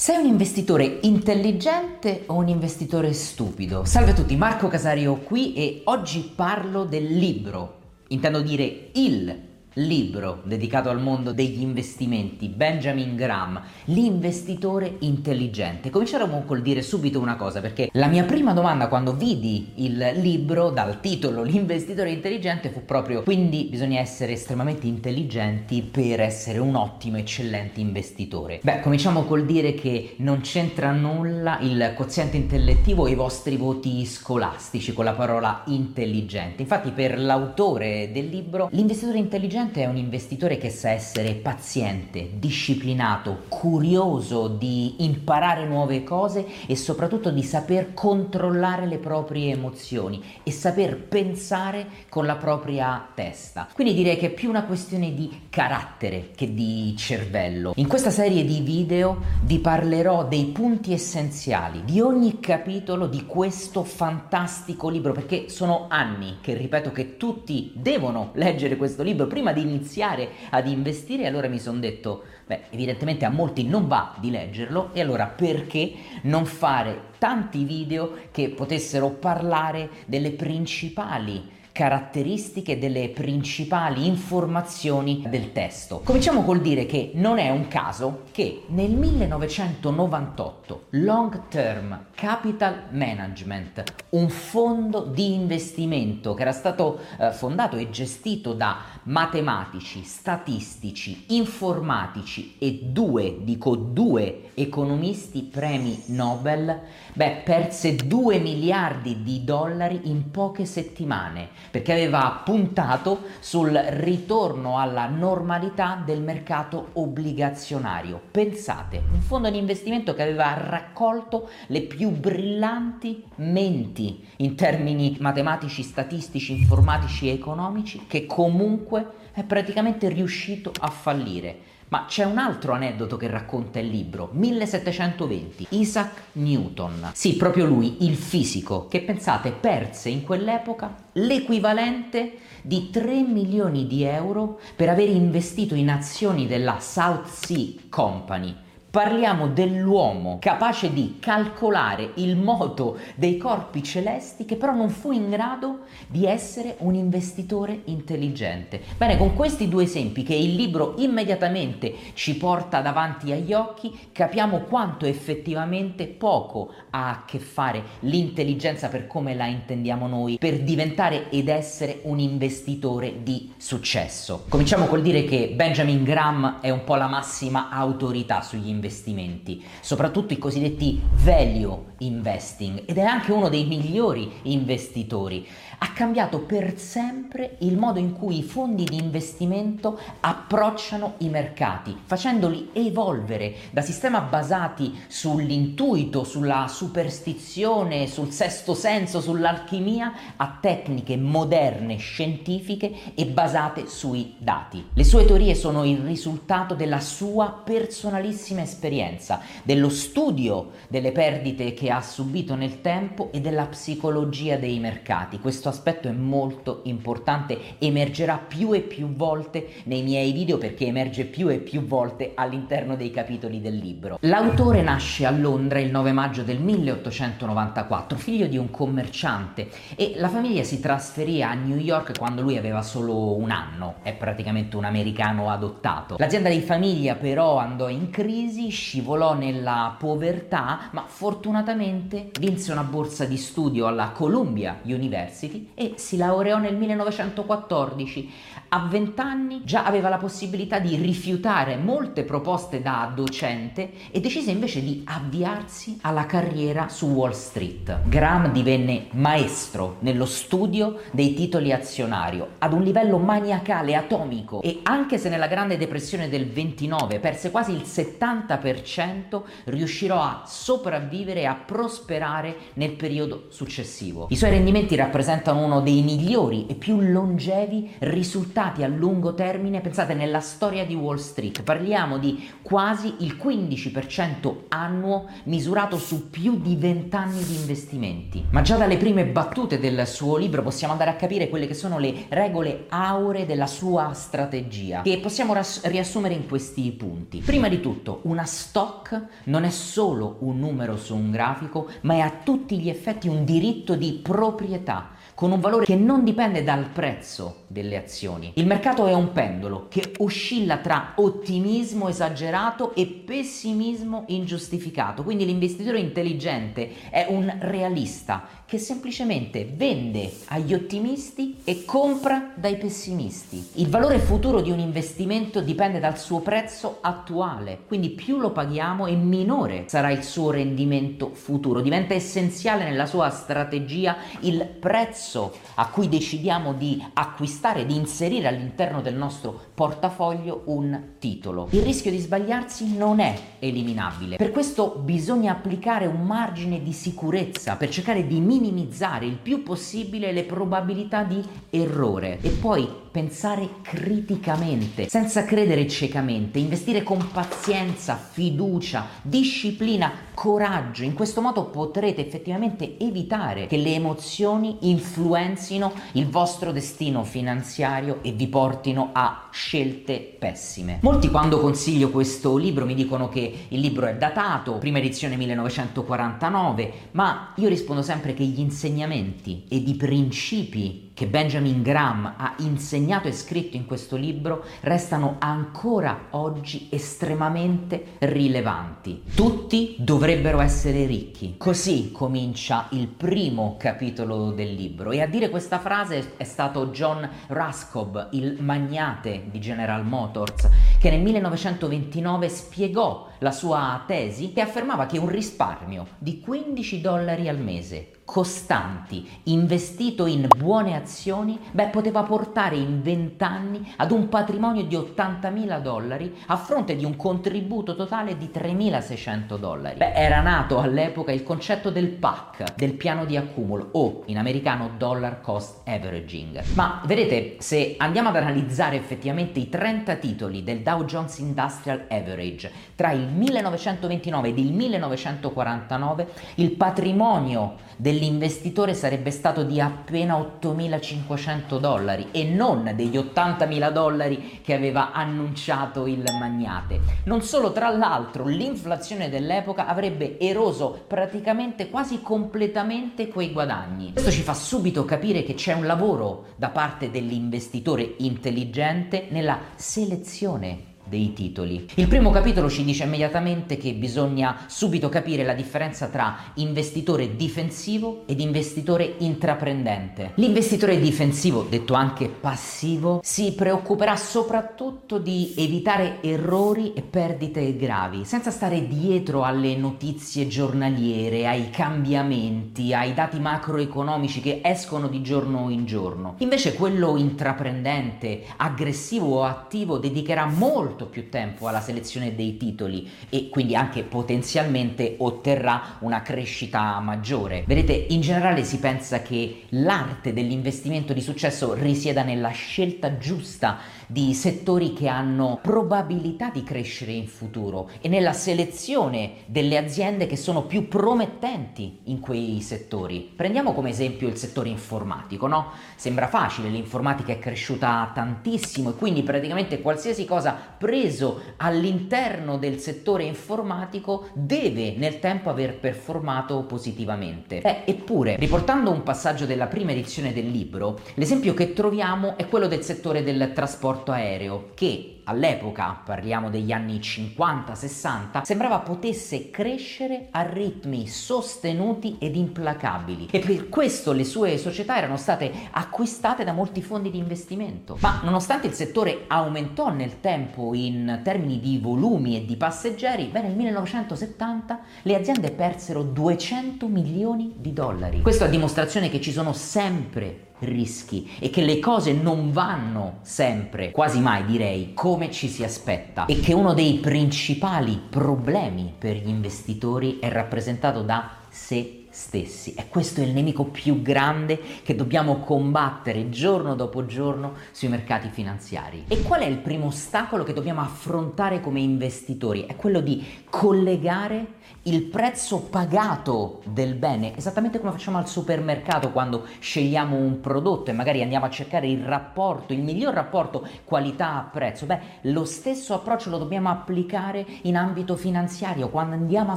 Sei un investitore intelligente o un investitore stupido? Salve a tutti, Marco Casario qui e oggi parlo del libro, intendo dire il libro dedicato al mondo degli investimenti, Benjamin Graham, l'investitore intelligente. Cominceremo col dire subito una cosa, perché la mia prima domanda quando vidi il libro dal titolo L'investitore intelligente fu proprio quindi bisogna essere estremamente intelligenti per essere un ottimo, eccellente investitore. Beh, cominciamo col dire che non c'entra nulla il quoziente intellettivo e i vostri voti scolastici con la parola intelligente. Infatti per l'autore del libro l'investitore intelligente Sicuramente è un investitore che sa essere paziente, disciplinato, curioso di imparare nuove cose e soprattutto di saper controllare le proprie emozioni e saper pensare con la propria testa. Quindi direi che è più una questione di carattere che di cervello. In questa serie di video vi parlerò dei punti essenziali di ogni capitolo di questo fantastico libro perché sono anni che ripeto che tutti devono leggere questo libro prima di di iniziare ad investire, allora mi sono detto, beh, evidentemente a molti non va di leggerlo e allora perché non fare tanti video che potessero parlare delle principali caratteristiche delle principali informazioni del testo. Cominciamo col dire che non è un caso che nel 1998 Long Term Capital Management, un fondo di investimento che era stato eh, fondato e gestito da matematici, statistici, informatici e due, dico due economisti premi Nobel, beh, perse 2 miliardi di dollari in poche settimane perché aveva puntato sul ritorno alla normalità del mercato obbligazionario. Pensate, un fondo di investimento che aveva raccolto le più brillanti menti in termini matematici, statistici, informatici e economici che comunque è praticamente riuscito a fallire. Ma c'è un altro aneddoto che racconta il libro, 1720, Isaac Newton. Sì, proprio lui, il fisico, che pensate perse in quell'epoca l'equivalente di 3 milioni di euro per aver investito in azioni della South Sea Company Parliamo dell'uomo capace di calcolare il moto dei corpi celesti che però non fu in grado di essere un investitore intelligente. Bene, con questi due esempi che il libro immediatamente ci porta davanti agli occhi, capiamo quanto effettivamente poco ha a che fare l'intelligenza per come la intendiamo noi per diventare ed essere un investitore di successo. Cominciamo col dire che Benjamin Graham è un po' la massima autorità sugli investimenti investimenti, soprattutto i cosiddetti value investing ed è anche uno dei migliori investitori. Ha cambiato per sempre il modo in cui i fondi di investimento approcciano i mercati, facendoli evolvere da sistemi basati sull'intuito, sulla superstizione, sul sesto senso, sull'alchimia, a tecniche moderne, scientifiche e basate sui dati. Le sue teorie sono il risultato della sua personalissima esperienza, dello studio delle perdite che ha subito nel tempo e della psicologia dei mercati. Questo aspetto è molto importante, emergerà più e più volte nei miei video perché emerge più e più volte all'interno dei capitoli del libro. L'autore nasce a Londra il 9 maggio del 1894, figlio di un commerciante e la famiglia si trasferì a New York quando lui aveva solo un anno, è praticamente un americano adottato. L'azienda di famiglia però andò in crisi, scivolò nella povertà, ma fortunatamente vinse una borsa di studio alla Columbia University e si laureò nel 1914. A 20 anni già aveva la possibilità di rifiutare molte proposte da docente e decise invece di avviarsi alla carriera su Wall Street. Graham divenne maestro nello studio dei titoli azionario ad un livello maniacale, atomico e anche se nella Grande Depressione del 29 perse quasi il 70%, riuscirò a sopravvivere e a prosperare nel periodo successivo. I suoi rendimenti rappresentano uno dei migliori e più longevi risultati a lungo termine, pensate, nella storia di Wall Street. Parliamo di quasi il 15% annuo misurato su più di 20 anni di investimenti. Ma già dalle prime battute del suo libro possiamo andare a capire quelle che sono le regole auree della sua strategia, che possiamo ras- riassumere in questi punti. Prima di tutto, un una stock non è solo un numero su un grafico, ma è a tutti gli effetti un diritto di proprietà con un valore che non dipende dal prezzo delle azioni. Il mercato è un pendolo che oscilla tra ottimismo esagerato e pessimismo ingiustificato, quindi l'investitore intelligente è un realista che semplicemente vende agli ottimisti e compra dai pessimisti. Il valore futuro di un investimento dipende dal suo prezzo attuale, quindi più lo paghiamo e minore sarà il suo rendimento futuro. Diventa essenziale nella sua strategia il prezzo prezzo a cui decidiamo di acquistare, di inserire all'interno del nostro portafoglio un titolo. Il rischio di sbagliarsi non è eliminabile, per questo bisogna applicare un margine di sicurezza per cercare di minimizzare il più possibile le probabilità di errore e poi pensare criticamente, senza credere ciecamente, investire con pazienza, fiducia, disciplina, coraggio. In questo modo potrete effettivamente evitare che le emozioni influenzino il vostro destino finanziario e vi portino a scelte pessime. Molti quando consiglio questo libro mi dicono che il libro è datato, prima edizione 1949, ma io rispondo sempre che gli insegnamenti ed i principi che Benjamin Graham ha insegnato e scritto in questo libro restano ancora oggi estremamente rilevanti. Tutti dovrebbero essere ricchi. Così comincia il primo capitolo del libro e a dire questa frase è stato John Raskob, il magnate di General Motors, che nel 1929 spiegò la sua tesi che affermava che un risparmio di 15 dollari al mese costanti, investito in buone azioni, beh, poteva portare in 20 anni ad un patrimonio di 80.000 dollari a fronte di un contributo totale di 3.600 dollari. Beh, era nato all'epoca il concetto del PAC, del piano di accumulo, o in americano Dollar Cost Averaging. Ma vedete, se andiamo ad analizzare effettivamente i 30 titoli del Dow Jones Industrial Average tra il 1929 ed il 1949, il patrimonio dell'investitore sarebbe stato di appena 8.500 dollari e non degli 80.000 dollari che aveva annunciato il magnate. Non solo, tra l'altro, l'inflazione dell'epoca avrebbe eroso praticamente quasi completamente quei guadagni. Questo ci fa subito capire che c'è un lavoro da parte dell'investitore intelligente nella selezione dei titoli. Il primo capitolo ci dice immediatamente che bisogna subito capire la differenza tra investitore difensivo ed investitore intraprendente. L'investitore difensivo, detto anche passivo, si preoccuperà soprattutto di evitare errori e perdite gravi, senza stare dietro alle notizie giornaliere, ai cambiamenti, ai dati macroeconomici che escono di giorno in giorno. Invece quello intraprendente, aggressivo o attivo dedicherà molto molto più tempo alla selezione dei titoli e quindi anche potenzialmente otterrà una crescita maggiore. Vedete, in generale si pensa che l'arte dell'investimento di successo risieda nella scelta giusta di settori che hanno probabilità di crescere in futuro e nella selezione delle aziende che sono più promettenti in quei settori. Prendiamo come esempio il settore informatico, no? Sembra facile, l'informatica è cresciuta tantissimo e quindi praticamente qualsiasi cosa preso all'interno del settore informatico deve nel tempo aver performato positivamente. Eh, eppure, riportando un passaggio della prima edizione del libro, l'esempio che troviamo è quello del settore del trasporto aereo che all'epoca, parliamo degli anni 50-60, sembrava potesse crescere a ritmi sostenuti ed implacabili e per questo le sue società erano state acquistate da molti fondi di investimento. Ma nonostante il settore aumentò nel tempo in termini di volumi e di passeggeri, beh nel 1970 le aziende persero 200 milioni di dollari. Questo a dimostrazione che ci sono sempre rischi e che le cose non vanno sempre, quasi mai direi, come ci si aspetta e che uno dei principali problemi per gli investitori è rappresentato da se stessi. E questo è il nemico più grande che dobbiamo combattere giorno dopo giorno sui mercati finanziari. E qual è il primo ostacolo che dobbiamo affrontare come investitori? È quello di collegare il prezzo pagato del bene, esattamente come facciamo al supermercato quando scegliamo un prodotto e magari andiamo a cercare il rapporto, il miglior rapporto qualità-prezzo. Beh, lo stesso approccio lo dobbiamo applicare in ambito finanziario quando andiamo a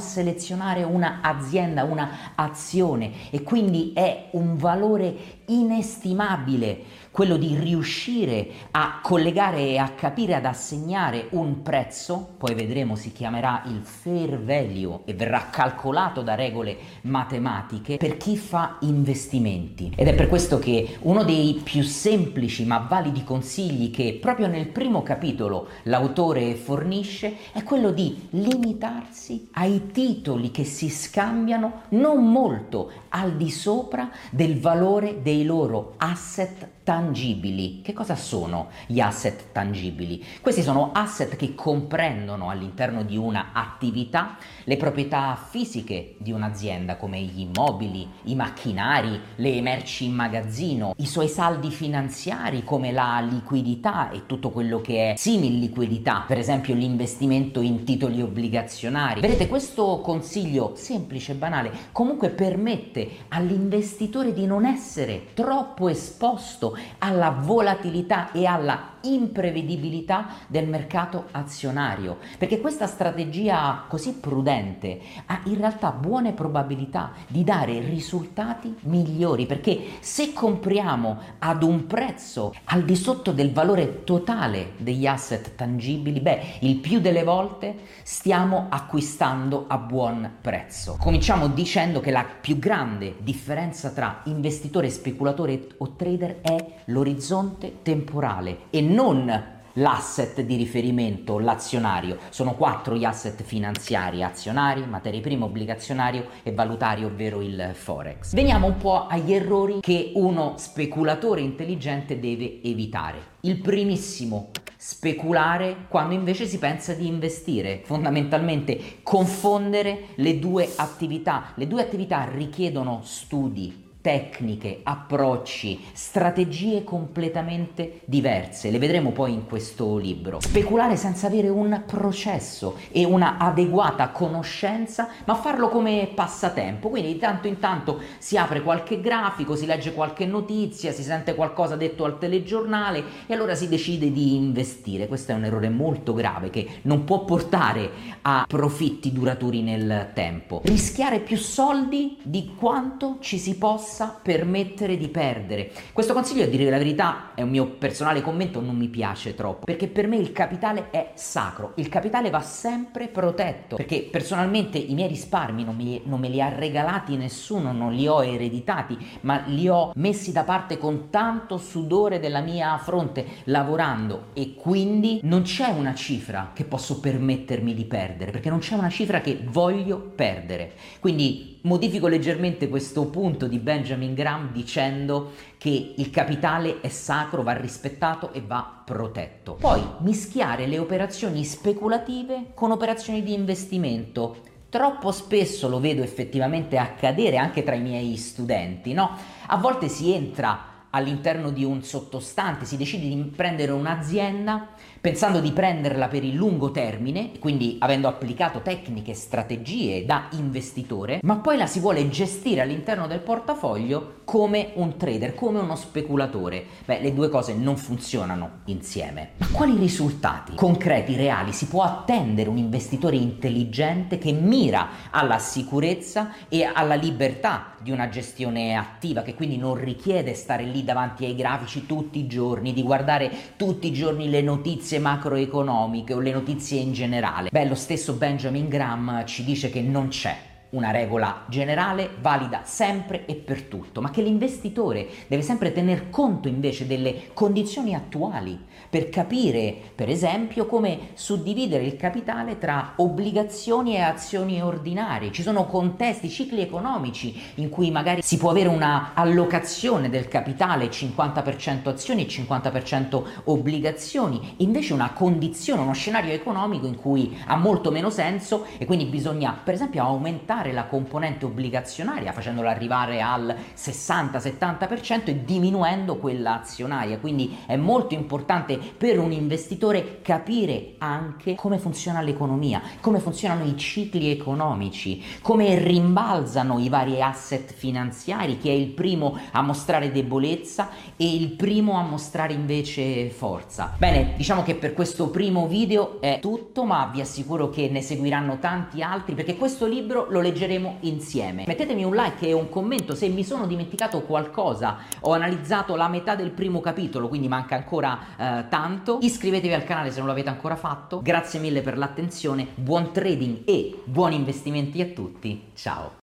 selezionare una azienda, una azione e quindi è un valore inestimabile quello di riuscire a collegare e a capire, ad assegnare un prezzo, poi vedremo si chiamerà il fair value e verrà calcolato da regole matematiche per chi fa investimenti. Ed è per questo che uno dei più semplici ma validi consigli che proprio nel primo capitolo l'autore fornisce è quello di limitarsi ai titoli che si scambiano non molto al di sopra del valore dei loro asset tangibili. Che cosa sono gli asset tangibili? Questi sono asset che comprendono all'interno di una attività le proprietà fisiche di un'azienda come gli immobili, i macchinari, le merci in magazzino, i suoi saldi finanziari come la liquidità e tutto quello che è simil liquidità, per esempio l'investimento in titoli obbligazionari. Vedete, questo consiglio semplice e banale comunque permette all'investitore di non essere troppo esposto alla volatilità e alla imprevedibilità del mercato azionario, perché questa strategia così prudente ha in realtà buone probabilità di dare risultati migliori, perché se compriamo ad un prezzo al di sotto del valore totale degli asset tangibili, beh, il più delle volte stiamo acquistando a buon prezzo. Cominciamo dicendo che la più grande differenza tra investitore, speculatore o trader è l'orizzonte temporale e non l'asset di riferimento, l'azionario. Sono quattro gli asset finanziari, azionari, materie prime, obbligazionario e valutario, ovvero il forex. Veniamo un po' agli errori che uno speculatore intelligente deve evitare. Il primissimo, speculare quando invece si pensa di investire. Fondamentalmente confondere le due attività. Le due attività richiedono studi, tecniche, approcci, strategie completamente diverse. Le vedremo poi in questo libro. Speculare senza avere un processo e una adeguata conoscenza, ma farlo come passatempo. Quindi di tanto in tanto si apre qualche grafico, si legge qualche notizia, si sente qualcosa detto al telegiornale e allora si decide di investire. Questo è un errore molto grave che non può portare a profitti duraturi nel tempo. Rischiare più soldi di quanto ci si possa possa permettere di perdere. Questo consiglio, a dire la verità, è un mio personale commento, non mi piace troppo, perché per me il capitale è sacro, il capitale va sempre protetto, perché personalmente i miei risparmi non, mi, non me li ha regalati nessuno, non li ho ereditati, ma li ho messi da parte con tanto sudore della mia fronte, lavorando e quindi non c'è una cifra che posso permettermi di perdere, perché non c'è una cifra che voglio perdere. Quindi modifico leggermente questo punto di Benjamin Graham dicendo che il capitale è sacro, va rispettato e va protetto. Poi mischiare le operazioni speculative con operazioni di investimento. Troppo spesso lo vedo effettivamente accadere anche tra i miei studenti, no? A volte si entra all'interno di un sottostante, si decide di prendere un'azienda pensando di prenderla per il lungo termine, quindi avendo applicato tecniche e strategie da investitore, ma poi la si vuole gestire all'interno del portafoglio come un trader, come uno speculatore. Beh, le due cose non funzionano insieme. Ma quali risultati concreti, reali si può attendere un investitore intelligente che mira alla sicurezza e alla libertà di una gestione attiva, che quindi non richiede stare lì davanti ai grafici tutti i giorni, di guardare tutti i giorni le notizie macroeconomiche o le notizie in generale. Beh, lo stesso Benjamin Graham ci dice che non c'è una regola generale valida sempre e per tutto, ma che l'investitore deve sempre tener conto invece delle condizioni attuali per capire, per esempio, come suddividere il capitale tra obbligazioni e azioni ordinarie. Ci sono contesti, cicli economici in cui magari si può avere una allocazione del capitale 50% azioni e 50% obbligazioni, invece una condizione, uno scenario economico in cui ha molto meno senso e quindi bisogna, per esempio, aumentare aumentare la componente obbligazionaria facendola arrivare al 60-70% e diminuendo quella azionaria. Quindi è molto importante per un investitore capire anche come funziona l'economia, come funzionano i cicli economici, come rimbalzano i vari asset finanziari, chi è il primo a mostrare debolezza e il primo a mostrare invece forza. Bene, diciamo che per questo primo video è tutto, ma vi assicuro che ne seguiranno tanti altri perché questo libro lo leggeremo insieme. Mettetemi un like e un commento se mi sono dimenticato qualcosa. Ho analizzato la metà del primo capitolo, quindi manca ancora eh, tanto. Iscrivetevi al canale se non l'avete ancora fatto. Grazie mille per l'attenzione, buon trading e buoni investimenti a tutti. Ciao!